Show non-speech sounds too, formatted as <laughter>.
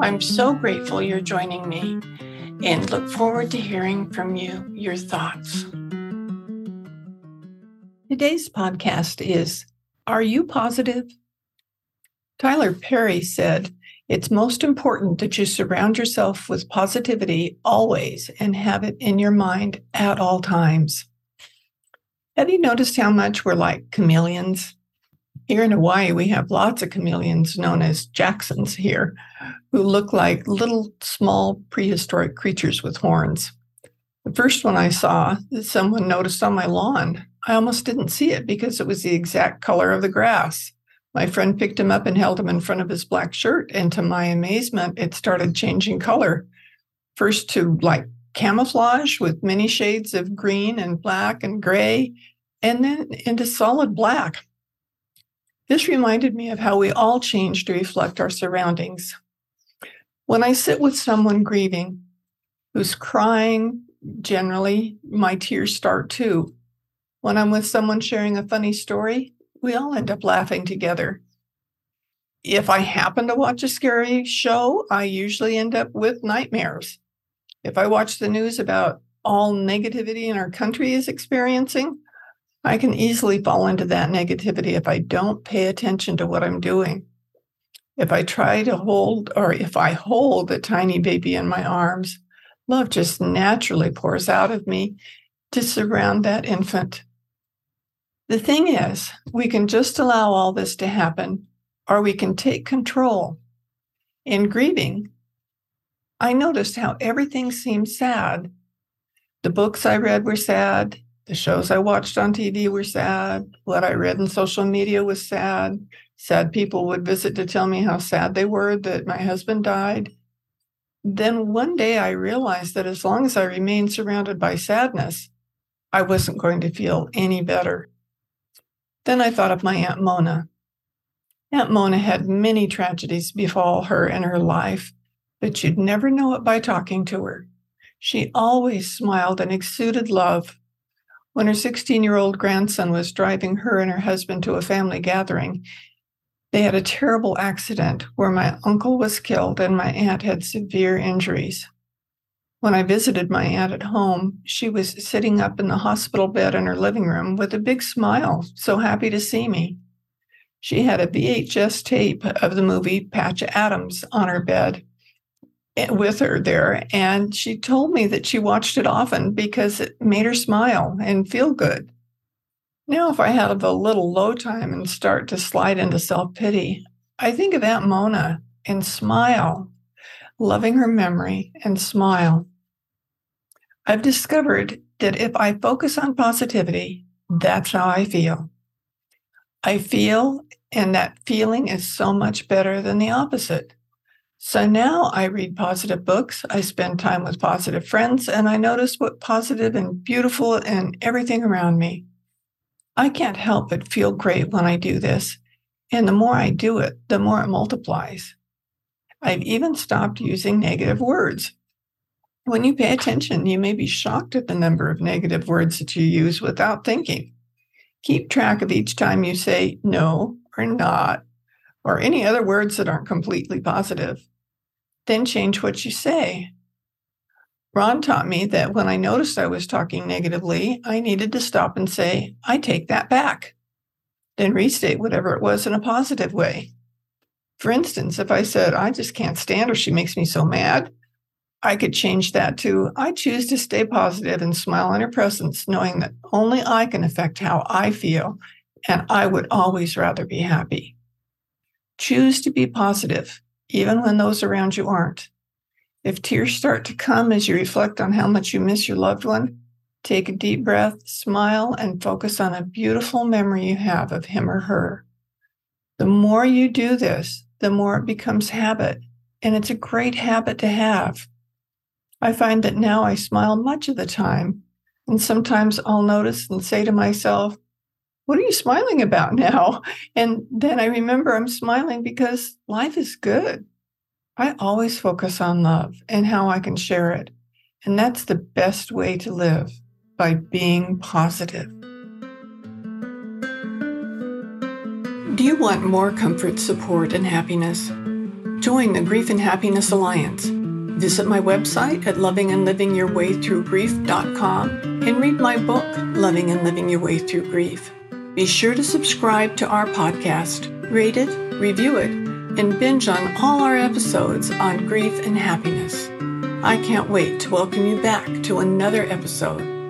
I'm so grateful you're joining me and look forward to hearing from you your thoughts. Today's podcast is Are You Positive? Tyler Perry said, It's most important that you surround yourself with positivity always and have it in your mind at all times. Have you noticed how much we're like chameleons? Here in Hawaii, we have lots of chameleons known as Jacksons here, who look like little small prehistoric creatures with horns. The first one I saw, that someone noticed on my lawn. I almost didn't see it because it was the exact color of the grass. My friend picked him up and held him in front of his black shirt, and to my amazement, it started changing color. First to like camouflage with many shades of green and black and gray, and then into solid black. This reminded me of how we all change to reflect our surroundings. When I sit with someone grieving who's crying, generally my tears start too. When I'm with someone sharing a funny story, we all end up laughing together. If I happen to watch a scary show, I usually end up with nightmares. If I watch the news about all negativity in our country is experiencing, I can easily fall into that negativity if I don't pay attention to what I'm doing. If I try to hold, or if I hold a tiny baby in my arms, love just naturally pours out of me to surround that infant. The thing is, we can just allow all this to happen, or we can take control. In grieving, I noticed how everything seemed sad. The books I read were sad. The shows I watched on TV were sad. What I read in social media was sad. Sad people would visit to tell me how sad they were that my husband died. Then one day I realized that as long as I remained surrounded by sadness, I wasn't going to feel any better. Then I thought of my Aunt Mona. Aunt Mona had many tragedies befall her in her life, but you'd never know it by talking to her. She always smiled and exuded love. When her 16 year old grandson was driving her and her husband to a family gathering, they had a terrible accident where my uncle was killed and my aunt had severe injuries. When I visited my aunt at home, she was sitting up in the hospital bed in her living room with a big smile, so happy to see me. She had a VHS tape of the movie Patch Adams on her bed Eh, with her there. And she told me that she watched it often because it made her smile and feel good. Now, if I have a little low time and start to slide into self pity, I think of Aunt Mona and smile, loving her memory and smile. I've discovered that if I focus on positivity, that's how I feel. I feel, and that feeling is so much better than the opposite. So now I read positive books, I spend time with positive friends, and I notice what positive and beautiful and everything around me. I can't help but feel great when I do this. And the more I do it, the more it multiplies. I've even stopped using negative words. When you pay attention, you may be shocked at the number of negative words that you use without thinking. Keep track of each time you say no or not or any other words that aren't completely positive. Then change what you say. Ron taught me that when I noticed I was talking negatively, I needed to stop and say, I take that back, then restate whatever it was in a positive way. For instance, if I said, I just can't stand her, she makes me so mad, I could change that to, I choose to stay positive and smile in her presence, knowing that only I can affect how I feel, and I would always rather be happy. Choose to be positive, even when those around you aren't. If tears start to come as you reflect on how much you miss your loved one, take a deep breath, smile, and focus on a beautiful memory you have of him or her. The more you do this, the more it becomes habit, and it's a great habit to have. I find that now I smile much of the time, and sometimes I'll notice and say to myself, What are you smiling about now? <laughs> And then I remember I'm smiling because life is good. I always focus on love and how I can share it. And that's the best way to live by being positive. Do you want more comfort, support, and happiness? Join the Grief and Happiness Alliance. Visit my website at lovingandlivingyourwaythroughgrief.com and read my book, Loving and Living Your Way Through Grief. Be sure to subscribe to our podcast, rate it, review it, and binge on all our episodes on grief and happiness. I can't wait to welcome you back to another episode